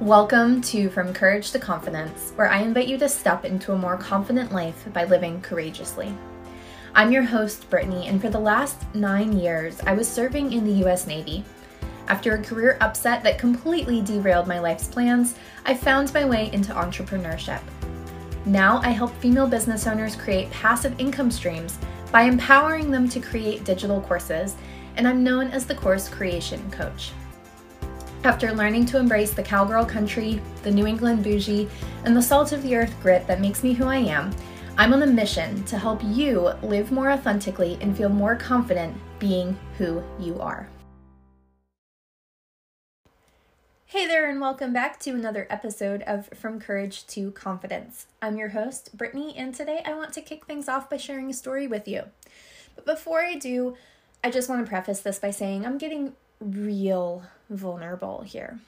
Welcome to From Courage to Confidence, where I invite you to step into a more confident life by living courageously. I'm your host, Brittany, and for the last nine years, I was serving in the US Navy. After a career upset that completely derailed my life's plans, I found my way into entrepreneurship. Now I help female business owners create passive income streams by empowering them to create digital courses, and I'm known as the Course Creation Coach. After learning to embrace the cowgirl country, the New England bougie, and the salt of the earth grit that makes me who I am, I'm on a mission to help you live more authentically and feel more confident being who you are. Hey there, and welcome back to another episode of From Courage to Confidence. I'm your host, Brittany, and today I want to kick things off by sharing a story with you. But before I do, I just want to preface this by saying I'm getting real vulnerable here.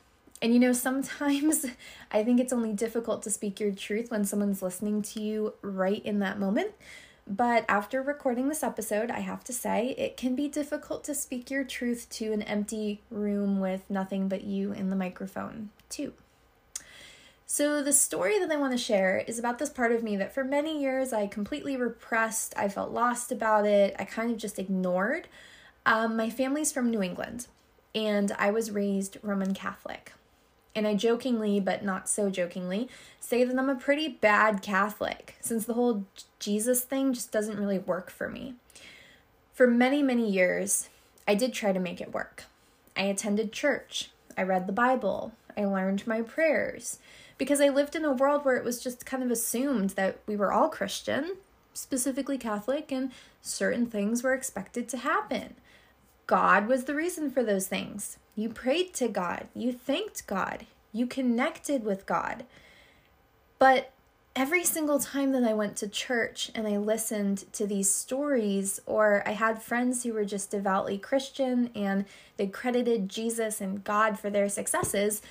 And you know, sometimes I think it's only difficult to speak your truth when someone's listening to you right in that moment. But after recording this episode, I have to say it can be difficult to speak your truth to an empty room with nothing but you in the microphone, too. So, the story that I want to share is about this part of me that for many years I completely repressed. I felt lost about it. I kind of just ignored. Um, my family's from New England and I was raised Roman Catholic. And I jokingly, but not so jokingly, say that I'm a pretty bad Catholic since the whole Jesus thing just doesn't really work for me. For many, many years, I did try to make it work. I attended church, I read the Bible, I learned my prayers, because I lived in a world where it was just kind of assumed that we were all Christian, specifically Catholic, and certain things were expected to happen. God was the reason for those things. You prayed to God, you thanked God, you connected with God. But every single time that I went to church and I listened to these stories, or I had friends who were just devoutly Christian and they credited Jesus and God for their successes,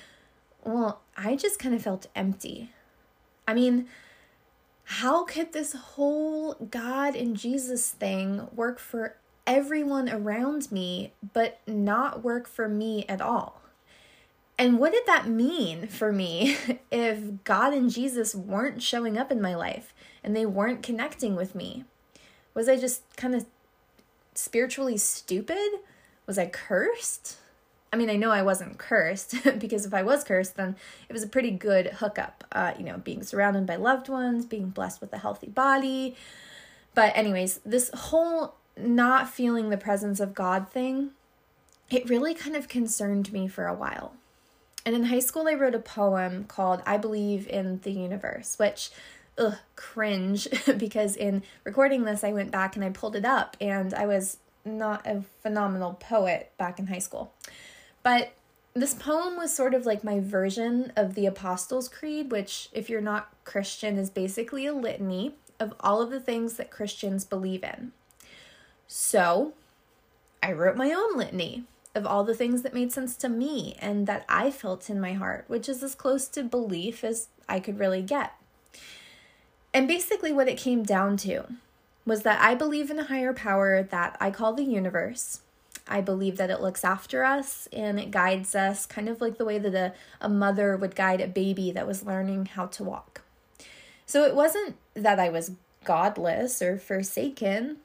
well, I just kind of felt empty. I mean, how could this whole God and Jesus thing work for everyone around me, but not work for me at all. And what did that mean for me if God and Jesus weren't showing up in my life and they weren't connecting with me? Was I just kind of spiritually stupid? Was I cursed? I mean, I know I wasn't cursed because if I was cursed, then it was a pretty good hookup. Uh, you know, being surrounded by loved ones, being blessed with a healthy body. But, anyways, this whole not feeling the presence of God thing, it really kind of concerned me for a while. And in high school, I wrote a poem called I Believe in the Universe, which, ugh, cringe, because in recording this, I went back and I pulled it up, and I was not a phenomenal poet back in high school. But this poem was sort of like my version of the Apostles' Creed, which, if you're not Christian, is basically a litany of all of the things that Christians believe in. So I wrote my own litany of all the things that made sense to me and that I felt in my heart, which is as close to belief as I could really get. And basically, what it came down to was that I believe in a higher power that I call the universe. I believe that it looks after us and it guides us, kind of like the way that a, a mother would guide a baby that was learning how to walk. So it wasn't that I was godless or forsaken.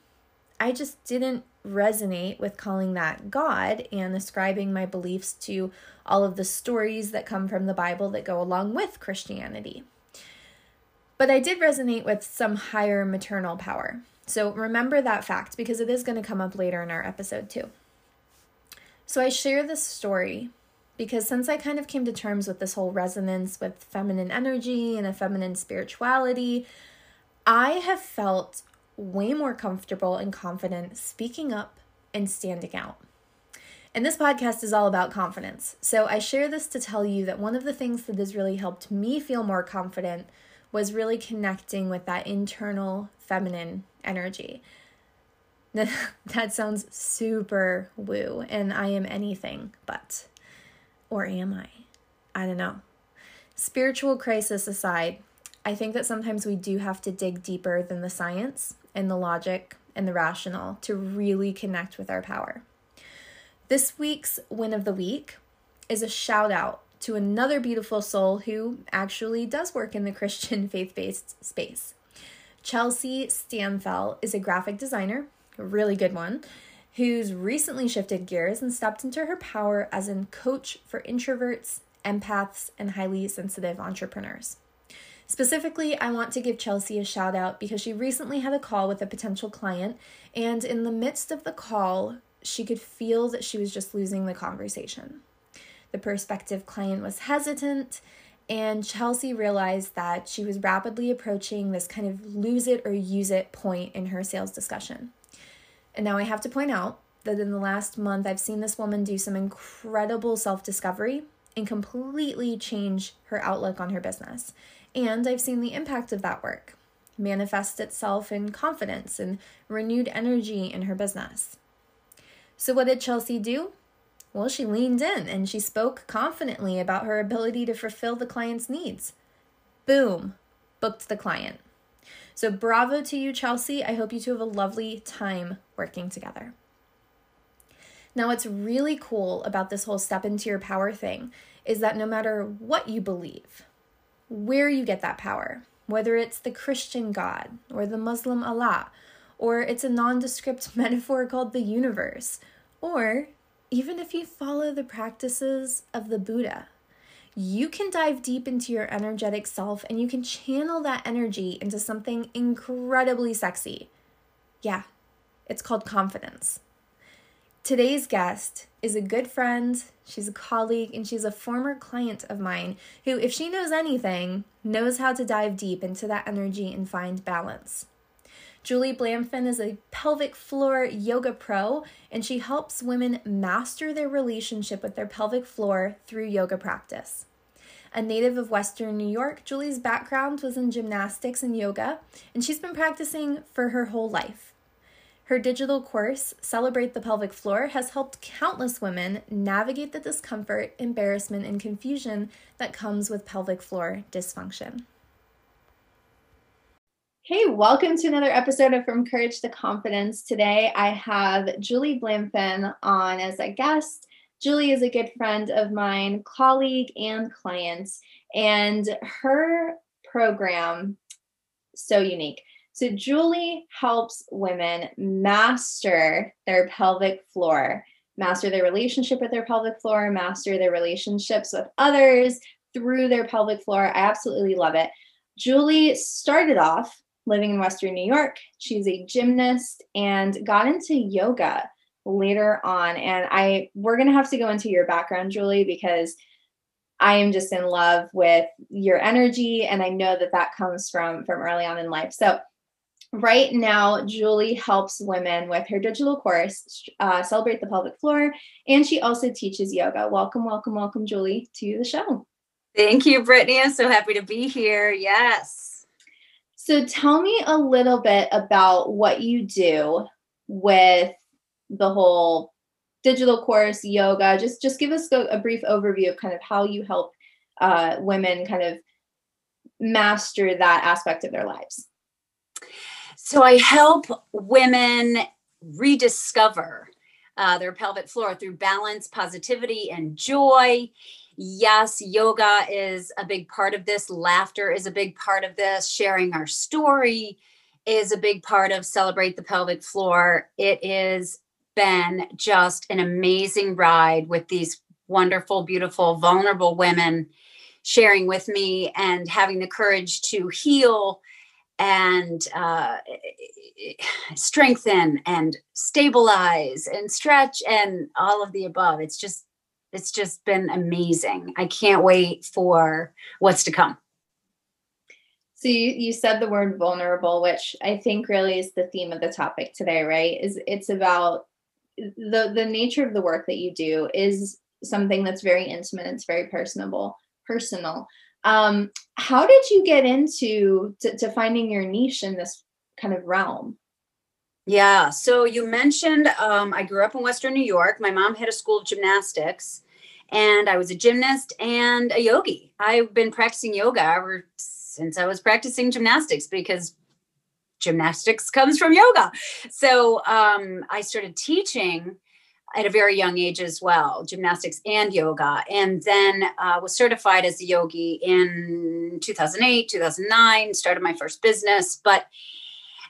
I just didn't resonate with calling that God and ascribing my beliefs to all of the stories that come from the Bible that go along with Christianity. But I did resonate with some higher maternal power. So remember that fact because it is going to come up later in our episode too. So I share this story because since I kind of came to terms with this whole resonance with feminine energy and a feminine spirituality, I have felt way more comfortable and confident speaking up and standing out. And this podcast is all about confidence. So I share this to tell you that one of the things that has really helped me feel more confident was really connecting with that internal feminine energy. that sounds super woo, and I am anything but. Or am I? I don't know. Spiritual crisis aside, I think that sometimes we do have to dig deeper than the science and the logic and the rational to really connect with our power. This week's win of the week is a shout out to another beautiful soul who actually does work in the Christian faith based space. Chelsea Stanfel is a graphic designer, a really good one, who's recently shifted gears and stepped into her power as a coach for introverts, empaths, and highly sensitive entrepreneurs. Specifically, I want to give Chelsea a shout out because she recently had a call with a potential client, and in the midst of the call, she could feel that she was just losing the conversation. The prospective client was hesitant, and Chelsea realized that she was rapidly approaching this kind of lose it or use it point in her sales discussion. And now I have to point out that in the last month, I've seen this woman do some incredible self discovery and completely change her outlook on her business. And I've seen the impact of that work manifest itself in confidence and renewed energy in her business. So, what did Chelsea do? Well, she leaned in and she spoke confidently about her ability to fulfill the client's needs. Boom, booked the client. So, bravo to you, Chelsea. I hope you two have a lovely time working together. Now, what's really cool about this whole step into your power thing is that no matter what you believe, where you get that power, whether it's the Christian God or the Muslim Allah, or it's a nondescript metaphor called the universe, or even if you follow the practices of the Buddha, you can dive deep into your energetic self and you can channel that energy into something incredibly sexy. Yeah, it's called confidence. Today's guest is a good friend, she's a colleague, and she's a former client of mine who, if she knows anything, knows how to dive deep into that energy and find balance. Julie Blamfin is a pelvic floor yoga pro, and she helps women master their relationship with their pelvic floor through yoga practice. A native of Western New York, Julie's background was in gymnastics and yoga, and she's been practicing for her whole life. Her digital course, Celebrate the Pelvic Floor, has helped countless women navigate the discomfort, embarrassment, and confusion that comes with pelvic floor dysfunction. Hey, welcome to another episode of From Courage to Confidence. Today I have Julie Blamfin on as a guest. Julie is a good friend of mine, colleague, and client, and her program so unique. So, Julie helps women master their pelvic floor, master their relationship with their pelvic floor, master their relationships with others through their pelvic floor. I absolutely love it. Julie started off living in Western New York. She's a gymnast and got into yoga later on. And I we're gonna have to go into your background, Julie, because I am just in love with your energy, and I know that that comes from from early on in life. So right now, Julie helps women with her digital course, uh, Celebrate the Pelvic Floor, and she also teaches yoga. Welcome, welcome, welcome, Julie, to the show. Thank you, Brittany. I'm so happy to be here. Yes. So tell me a little bit about what you do with the whole digital course, yoga. Just just give us a, a brief overview of kind of how you help uh, women kind of master that aspect of their lives. So I help women rediscover uh, their pelvic floor through balance, positivity, and joy. Yes, yoga is a big part of this. Laughter is a big part of this. Sharing our story is a big part of Celebrate the Pelvic Floor. It has been just an amazing ride with these wonderful, beautiful, vulnerable women sharing with me and having the courage to heal and uh, strengthen and stabilize and stretch and all of the above. It's just it's just been amazing. I can't wait for what's to come. So you, you said the word vulnerable, which I think really is the theme of the topic today, right? Is it's about the the nature of the work that you do is something that's very intimate, it's very personable, personal. Um, how did you get into to, to finding your niche in this kind of realm? Yeah. So you mentioned um, I grew up in Western New York. My mom had a school of gymnastics, and I was a gymnast and a yogi. I've been practicing yoga ever since I was practicing gymnastics because gymnastics comes from yoga. So um, I started teaching at a very young age as well, gymnastics and yoga, and then uh, was certified as a yogi in 2008, 2009, started my first business. But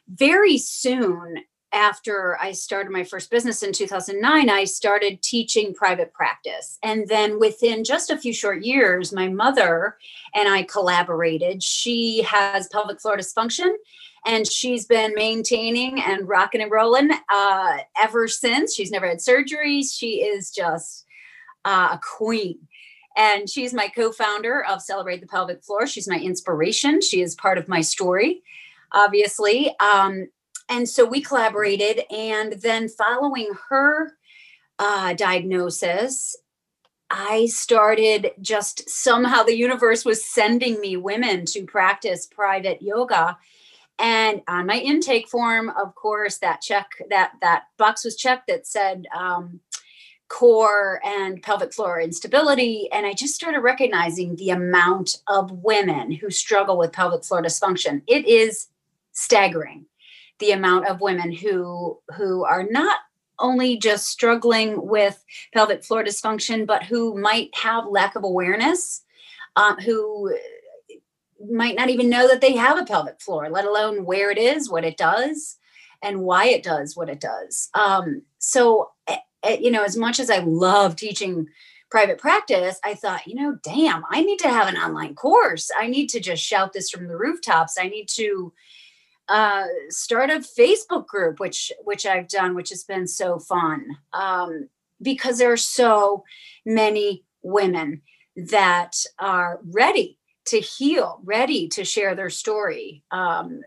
very soon after I started my first business in 2009, I started teaching private practice. And then within just a few short years, my mother and I collaborated. She has pelvic floor dysfunction and she's been maintaining and rocking and rolling uh, ever since. She's never had surgeries. She is just uh, a queen. And she's my co founder of Celebrate the Pelvic Floor. She's my inspiration. She is part of my story, obviously. Um, and so we collaborated. And then following her uh, diagnosis, I started just somehow the universe was sending me women to practice private yoga. And on my intake form of course that check that that box was checked that said um, core and pelvic floor instability. And i just started recognizing the amount of women who struggle with pelvic floor dysfunction. It is staggering the amount of women who who are not only just struggling with pelvic floor dysfunction but who might have lack of awareness um, who might not even know that they have a pelvic floor, let alone where it is, what it does, and why it does what it does. Um, so, you know, as much as I love teaching private practice, I thought, you know, damn, I need to have an online course. I need to just shout this from the rooftops. I need to uh, start a Facebook group, which which I've done, which has been so fun um, because there are so many women that are ready to heal, ready to share their story um,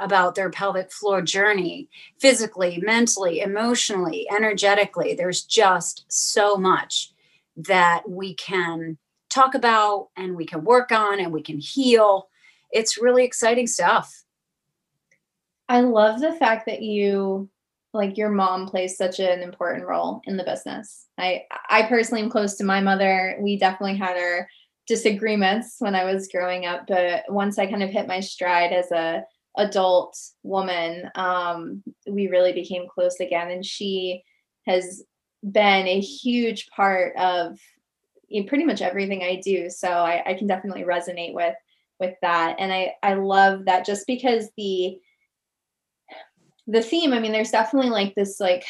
about their pelvic floor journey, physically, mentally, emotionally, energetically. There's just so much that we can talk about and we can work on and we can heal. It's really exciting stuff. I love the fact that you like your mom plays such an important role in the business. I I personally am close to my mother. We definitely had our disagreements when I was growing up, but once I kind of hit my stride as a adult woman, um, we really became close again. And she has been a huge part of pretty much everything I do. So I, I can definitely resonate with with that. And I I love that just because the the theme, I mean, there's definitely like this like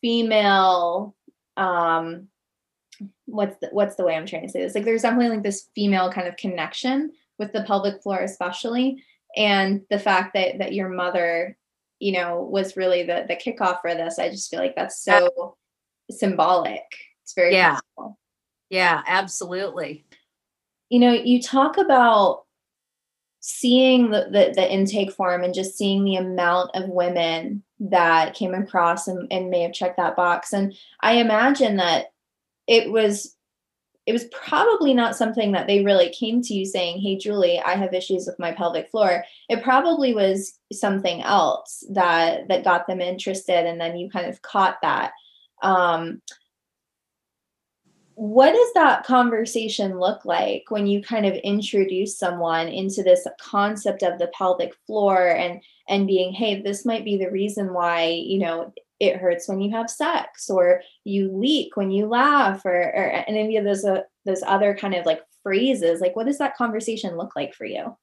female um what's the what's the way I'm trying to say this? Like there's definitely like this female kind of connection with the pelvic floor, especially, and the fact that that your mother, you know, was really the the kickoff for this. I just feel like that's so symbolic. It's very yeah, yeah, absolutely. You know, you talk about seeing the, the, the intake form and just seeing the amount of women that came across and, and may have checked that box and i imagine that it was it was probably not something that they really came to you saying, Hey, Julie, I have issues with my pelvic floor. It probably was something else that that got them interested. And then you kind of caught that. Um, what does that conversation look like when you kind of introduce someone into this concept of the pelvic floor and and being hey this might be the reason why you know it hurts when you have sex or you leak when you laugh or, or any of those uh, those other kind of like phrases like what does that conversation look like for you?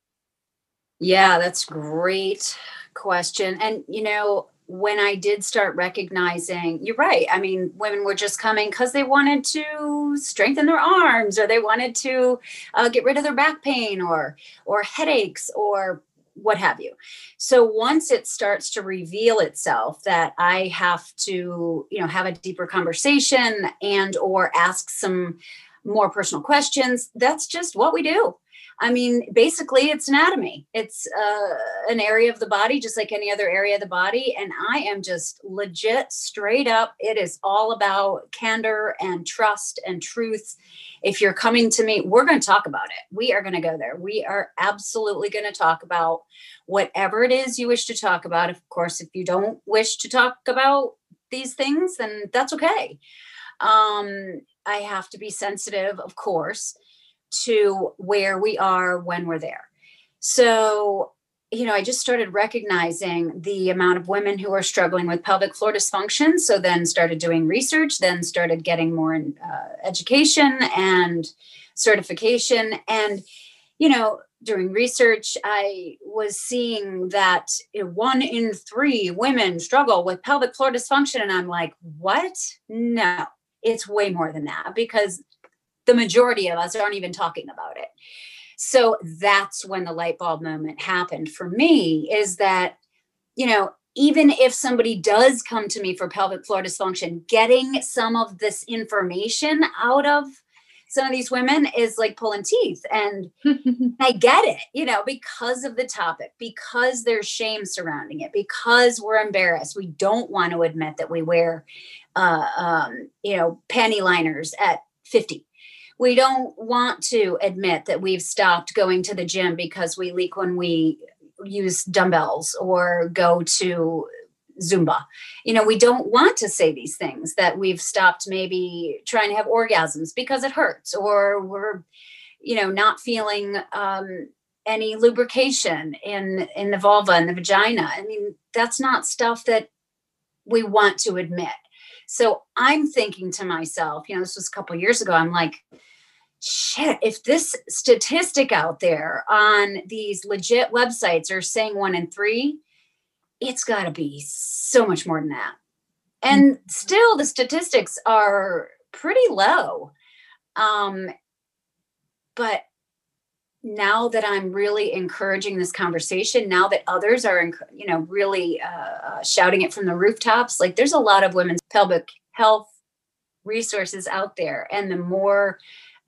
Yeah that's great question. And you know when i did start recognizing you're right i mean women were just coming because they wanted to strengthen their arms or they wanted to uh, get rid of their back pain or or headaches or what have you. So once it starts to reveal itself that I have to, you know, have a deeper conversation and or ask some more personal questions, that's just what we do. I mean, basically, it's anatomy. It's uh, an area of the body, just like any other area of the body. And I am just legit, straight up. It is all about candor and trust and truth. If you're coming to me, we're going to talk about it. We are going to go there. We are absolutely going to talk about whatever it is you wish to talk about. Of course, if you don't wish to talk about these things, then that's okay. Um, I have to be sensitive, of course to where we are when we're there. So you know, I just started recognizing the amount of women who are struggling with pelvic floor dysfunction. So then started doing research, then started getting more uh, education and certification. And, you know, during research, I was seeing that one in three women struggle with pelvic floor dysfunction. And I'm like, what? No, it's way more than that because the majority of us aren't even talking about it. So that's when the light bulb moment happened for me is that, you know, even if somebody does come to me for pelvic floor dysfunction, getting some of this information out of some of these women is like pulling teeth. And I get it, you know, because of the topic, because there's shame surrounding it, because we're embarrassed. We don't want to admit that we wear, uh, um, you know, panty liners at 50 we don't want to admit that we've stopped going to the gym because we leak when we use dumbbells or go to Zumba. You know, we don't want to say these things that we've stopped maybe trying to have orgasms because it hurts or we're, you know, not feeling um, any lubrication in in the vulva and the vagina. I mean, that's not stuff that we want to admit. So I'm thinking to myself, you know, this was a couple years ago. I'm like, shit, if this statistic out there on these legit websites are saying one in three, it's got to be so much more than that. And mm-hmm. still, the statistics are pretty low. Um, but now that I'm really encouraging this conversation, now that others are, you know, really uh, shouting it from the rooftops, like there's a lot of women's pelvic health resources out there. And the more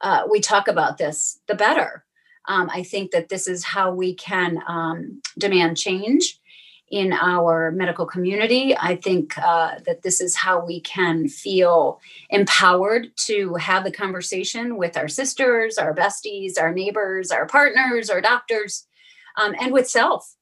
uh, we talk about this, the better. Um, I think that this is how we can um, demand change in our medical community. I think uh, that this is how we can feel empowered to have the conversation with our sisters, our besties, our neighbors, our partners, our doctors, um, and with self.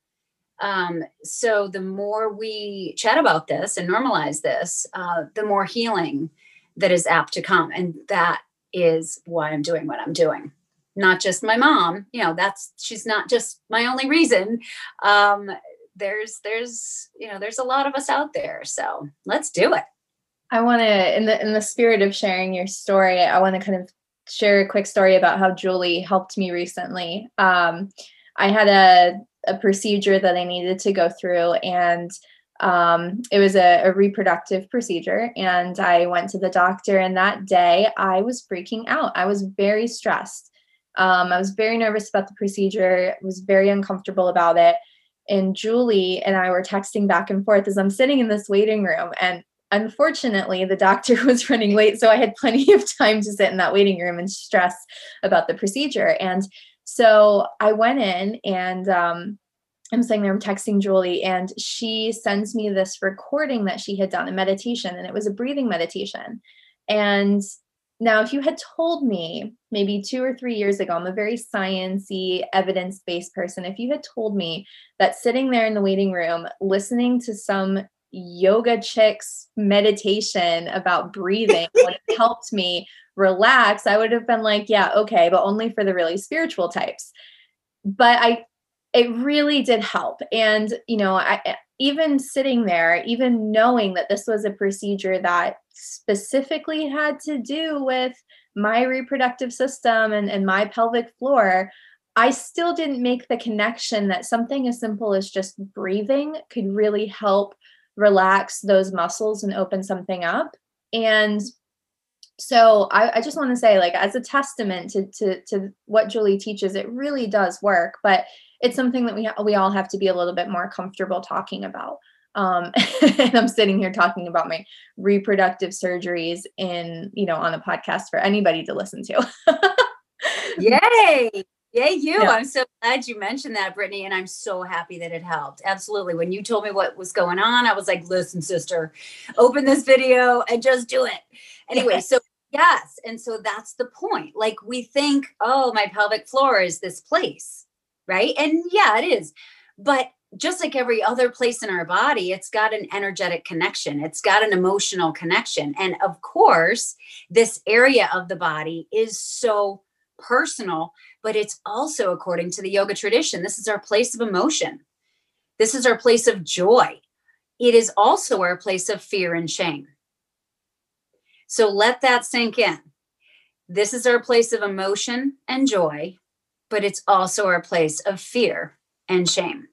Um, so the more we chat about this and normalize this, uh, the more healing that is apt to come. And that is why I'm doing what I'm doing. Not just my mom, you know, that's she's not just my only reason. Um, there's there's you know there's a lot of us out there so let's do it. I want to in the in the spirit of sharing your story i want to kind of share a quick story about how julie helped me recently. Um, i had a, a procedure that i needed to go through and um, it was a, a, reproductive procedure and i went to the doctor and that day i was freaking out. I was very stressed. Um, i was very nervous about the procedure was very uncomfortable about it and julie and i were texting back and forth as i'm sitting in this waiting room and unfortunately the doctor was running late so i had plenty of time to sit in that waiting room and stress about the procedure and so i went in and um, I'm sitting there, I'm texting Julie, and she sends me this recording that she had done a meditation, and it was a breathing meditation. And now, if you had told me maybe two or three years ago, I'm a very sciencey, evidence-based person. If you had told me that sitting there in the waiting room, listening to some yoga chicks meditation about breathing would have helped me relax, I would have been like, yeah, okay, but only for the really spiritual types. But I it really did help. And, you know, I, eh, even sitting there, even knowing that this was a procedure that specifically had to do with my reproductive system and, and my pelvic floor, I still didn't make the connection that something as simple as just breathing could really help relax those muscles and open something up. And so I, I just want to say, like, as a testament to, to to what Julie teaches, it really does work. But it's something that we we all have to be a little bit more comfortable talking about. Um, and I'm sitting here talking about my reproductive surgeries in you know on a podcast for anybody to listen to. Yay! Yay, you. Yeah. I'm so glad you mentioned that, Brittany, and I'm so happy that it helped. Absolutely. When you told me what was going on, I was like, listen, sister, open this video and just do it. Anyway, so yes. And so that's the point. Like we think, oh, my pelvic floor is this place right? And yeah, it is. But just like every other place in our body, it's got an energetic connection, it's got an emotional connection. And of course, this area of the body is so personal, but it's also according to the yoga tradition. This is our place of emotion. This is our place of joy. It is also our place of fear and shame. So let that sink in. This is our place of emotion and joy, but it's also our place of fear and shame.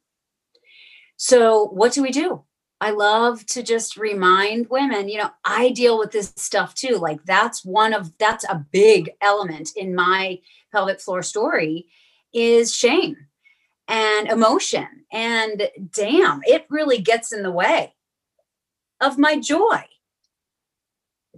So, what do we do? I love to just remind women, you know, I deal with this stuff too. Like, that's one of that's a big element in my pelvic floor story is shame and emotion. And damn, it really gets in the way of my joy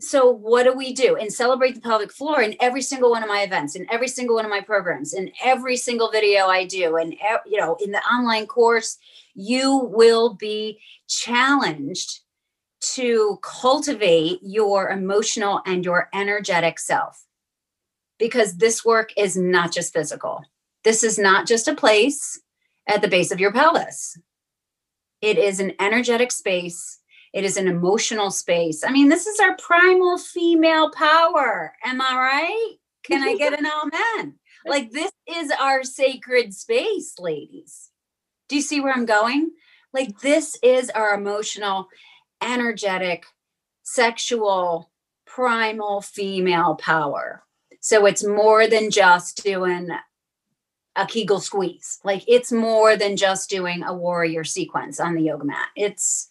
so what do we do? And celebrate the pelvic floor in every single one of my events in every single one of my programs in every single video i do and you know in the online course you will be challenged to cultivate your emotional and your energetic self. Because this work is not just physical. This is not just a place at the base of your pelvis. It is an energetic space it is an emotional space. I mean, this is our primal female power. Am I right? Can I get an amen? Like, this is our sacred space, ladies. Do you see where I'm going? Like, this is our emotional, energetic, sexual, primal female power. So it's more than just doing a Kegel squeeze. Like it's more than just doing a warrior sequence on the yoga mat. It's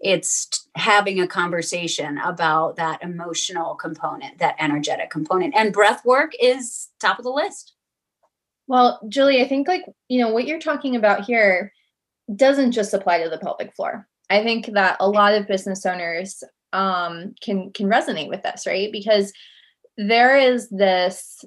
it's having a conversation about that emotional component that energetic component. And breath work is top of the list. Well julie i think like you know what you're talking about here doesn't just apply to the pelvic floor. I think that a lot of business owners um, can can resonate with this right? Because there is this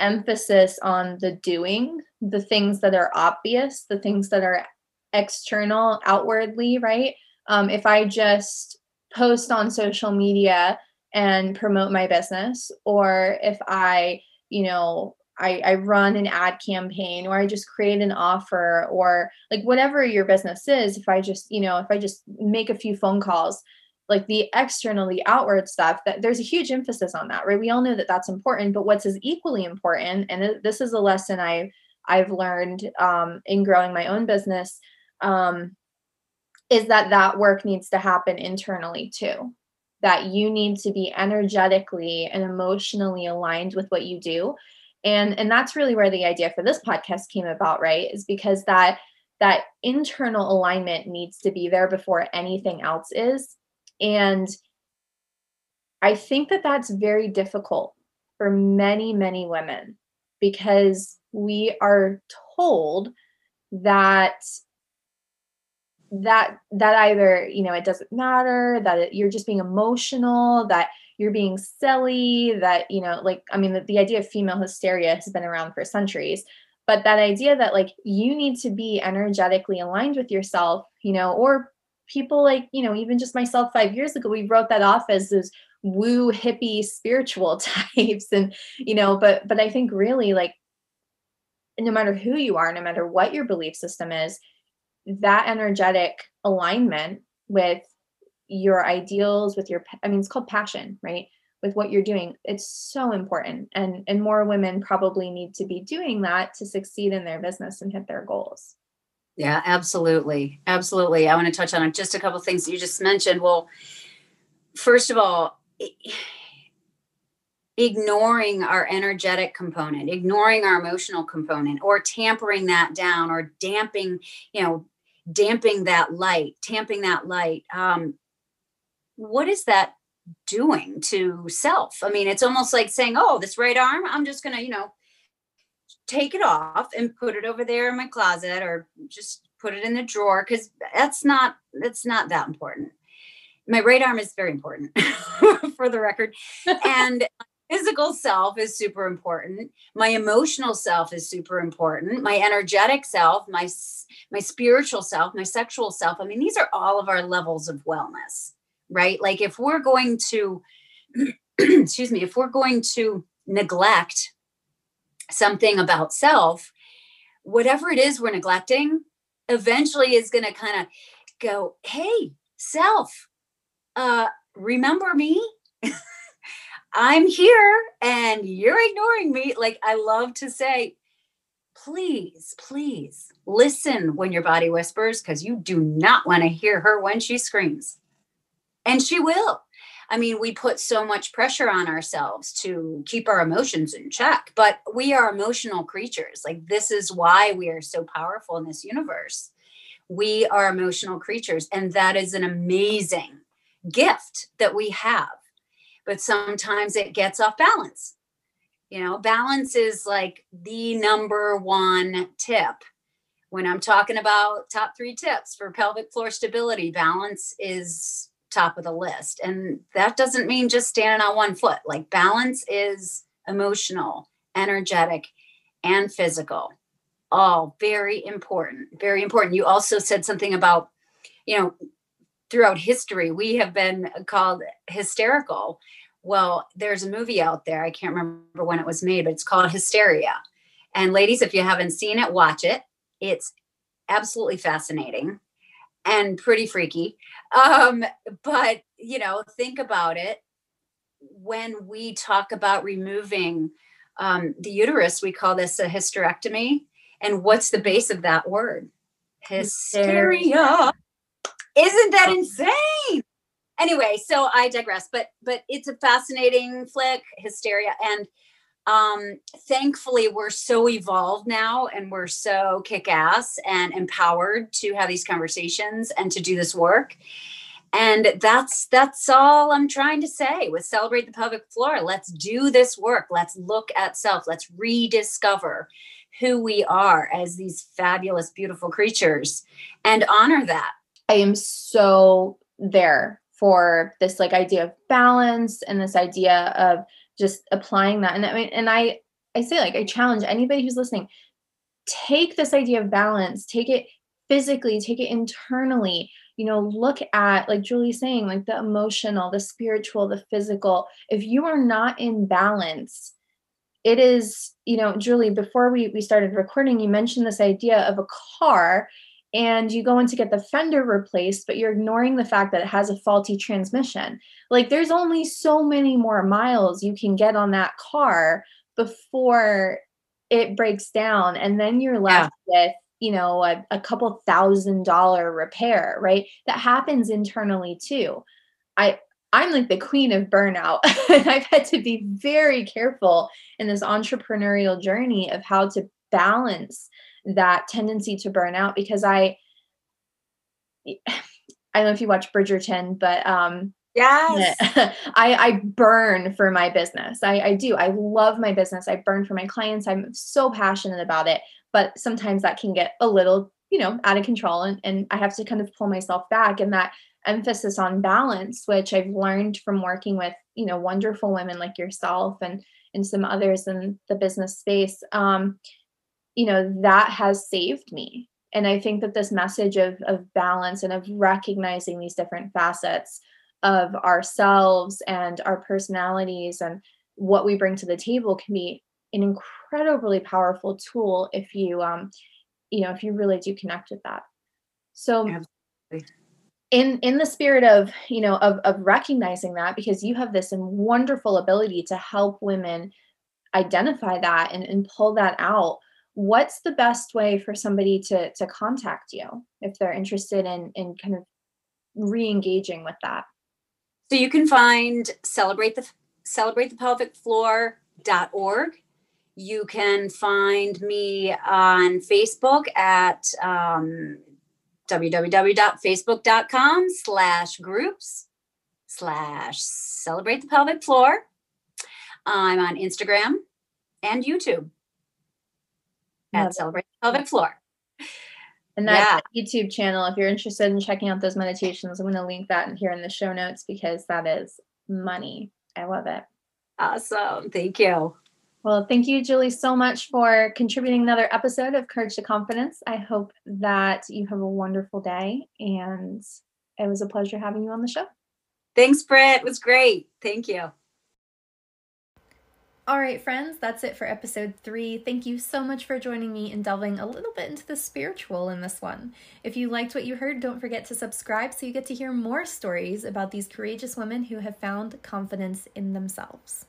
emphasis on the doing the things that are obvious the things that are external outwardly right um, if I just post on social media and promote my business, or if I, you know, I, I run an ad campaign or I just create an offer or like whatever your business is, if I just, you know, if I just make a few phone calls, like the external, the outward stuff, that there's a huge emphasis on that, right? We all know that that's important, but what's as equally important, and this is a lesson I I've learned um, in growing my own business, um, is that that work needs to happen internally too. That you need to be energetically and emotionally aligned with what you do. And and that's really where the idea for this podcast came about right? Is because that that internal alignment needs to be there before anything else is. And i think that that's very difficult for many many women because we are told that that that either you know it doesn't matter that it, you're just being emotional that you're being silly that you know like i mean the, the idea of female hysteria has been around for centuries but that idea that like you need to be energetically aligned with yourself you know or people like you know even just myself five years ago we wrote that off as those woo hippie spiritual types and you know but but i think really like no matter who you are no matter what your belief system is that energetic alignment with your ideals with your i mean it's called passion right? With what you're doing it's so important. And and more women probably need to be doing that to succeed in their business and hit their goals. Yeah absolutely. Absolutely. I want to touch on just a couple things you just mentioned. Well first of all ignoring our energetic component ignoring our emotional component or tampering that down or damping you know damping that light, tamping that light. Um, what is that doing to self? I mean, it's almost like saying, oh, this right arm, I'm just going to, you know, take it off and put it over there in my closet or just put it in the drawer because that's not that's not that important my right arm is very important for the record and physical self is super important. My emotional self is super important. My energetic self my my spiritual self my sexual self. I mean these are all of our levels of wellness right? Like if we're going to excuse me if we're going to neglect something about self whatever it is we're neglecting eventually is going to kind of go hey self uh remember me I'm here and you're ignoring me. Like I love to say, please, please listen when your body whispers because you do not want to hear her when she screams. And she will. I mean, we put so much pressure on ourselves to keep our emotions in check, but we are emotional creatures. Like, this is why we are so powerful in this universe. We are emotional creatures, and that is an amazing gift that we have. But sometimes it gets off balance. You know, balance is like the number one tip. When I'm talking about top three tips for pelvic floor stability, balance is top of the list. And that doesn't mean just standing on one foot. Like balance is emotional, energetic, and physical. All very important. Very important. You also said something about, you know, throughout history, we have been called hysterical. Well, there's a movie out there. I can't remember when it was made, but it's called Hysteria. And ladies, if you haven't seen it, watch it. It's absolutely fascinating and pretty freaky. Um, but, you know, think about it. When we talk about removing um, the uterus, we call this a hysterectomy. And what's the base of that word? Hysteria. Isn't that insane? Anyway, so I digress, but but it's a fascinating flick, hysteria, and um thankfully we're so evolved now and we're so kick-ass and empowered to have these conversations and to do this work. And that's that's all i'm trying to say with celebrate the pelvic floor. Let's do this work. Let's look at self. Let's rediscover who we are as these fabulous beautiful creatures and honor that i am so there for this like idea of balance and this idea of just applying that. And i mean and i i say like i challenge anybody who's listening take this idea of balance take it physically take it internally. You know look at like julie's saying like the emotional the spiritual the physical. If you are not in balance it is you know julie before we, we started recording you mentioned this idea of a car and you go in to get the fender replaced, but you're ignoring the fact that it has a faulty transmission. Like there's only so many more miles you can get on that car before it breaks down. And then you're left yeah. with, you know, a, a couple thousand dollar repair, right? That happens internally too. I I'm like the queen of burnout. and I've had to be very careful in this entrepreneurial journey of how to balance that tendency to burn out because I I don't know if you watch Bridgerton, but um Yes. I, I burn for my business. I, I do. I love my business. I burn for my clients. I'm so passionate about it. But sometimes that can get a little, you know, out of control. And, and I have to kind of pull myself back. And that emphasis on balance, which I've learned from working with, you know, wonderful women like yourself and and some others in the business space. Um, you know that has saved me and i think that this message of of balance and of recognizing these different facets of ourselves and our personalities and what we bring to the table can be an incredibly powerful tool if you um you know if you really do connect with that so Absolutely. in in the spirit of you know of of recognizing that because you have this wonderful ability to help women identify that and, and pull that out what's the best way for somebody to to contact you if they're interested in in kind of re-engaging with that? So you can find celebrate the celebrate the pelvic floor.org you can find me on facebook at um, www.facebook.com slash groups slash celebrate the pelvic floor. I'm on instagram and youtube at Celebrate Pelvic Floor. And that yeah. YouTube channel, if you're interested in checking out those meditations, I'm going to link that in here in the show notes because that is money. I love it. Awesome. Thank you. Well, thank you, Julie, so much for contributing another episode of Courage to Confidence. I hope that you have a wonderful day and it was a pleasure having you on the show. Thanks, Britt. It was great. Thank you. All right, friends, that's it for episode three. Thank you so much for joining me and delving a little bit into the spiritual in this one. If you liked what you heard, don't forget to subscribe so you get to hear more stories about these courageous women who have found confidence in themselves.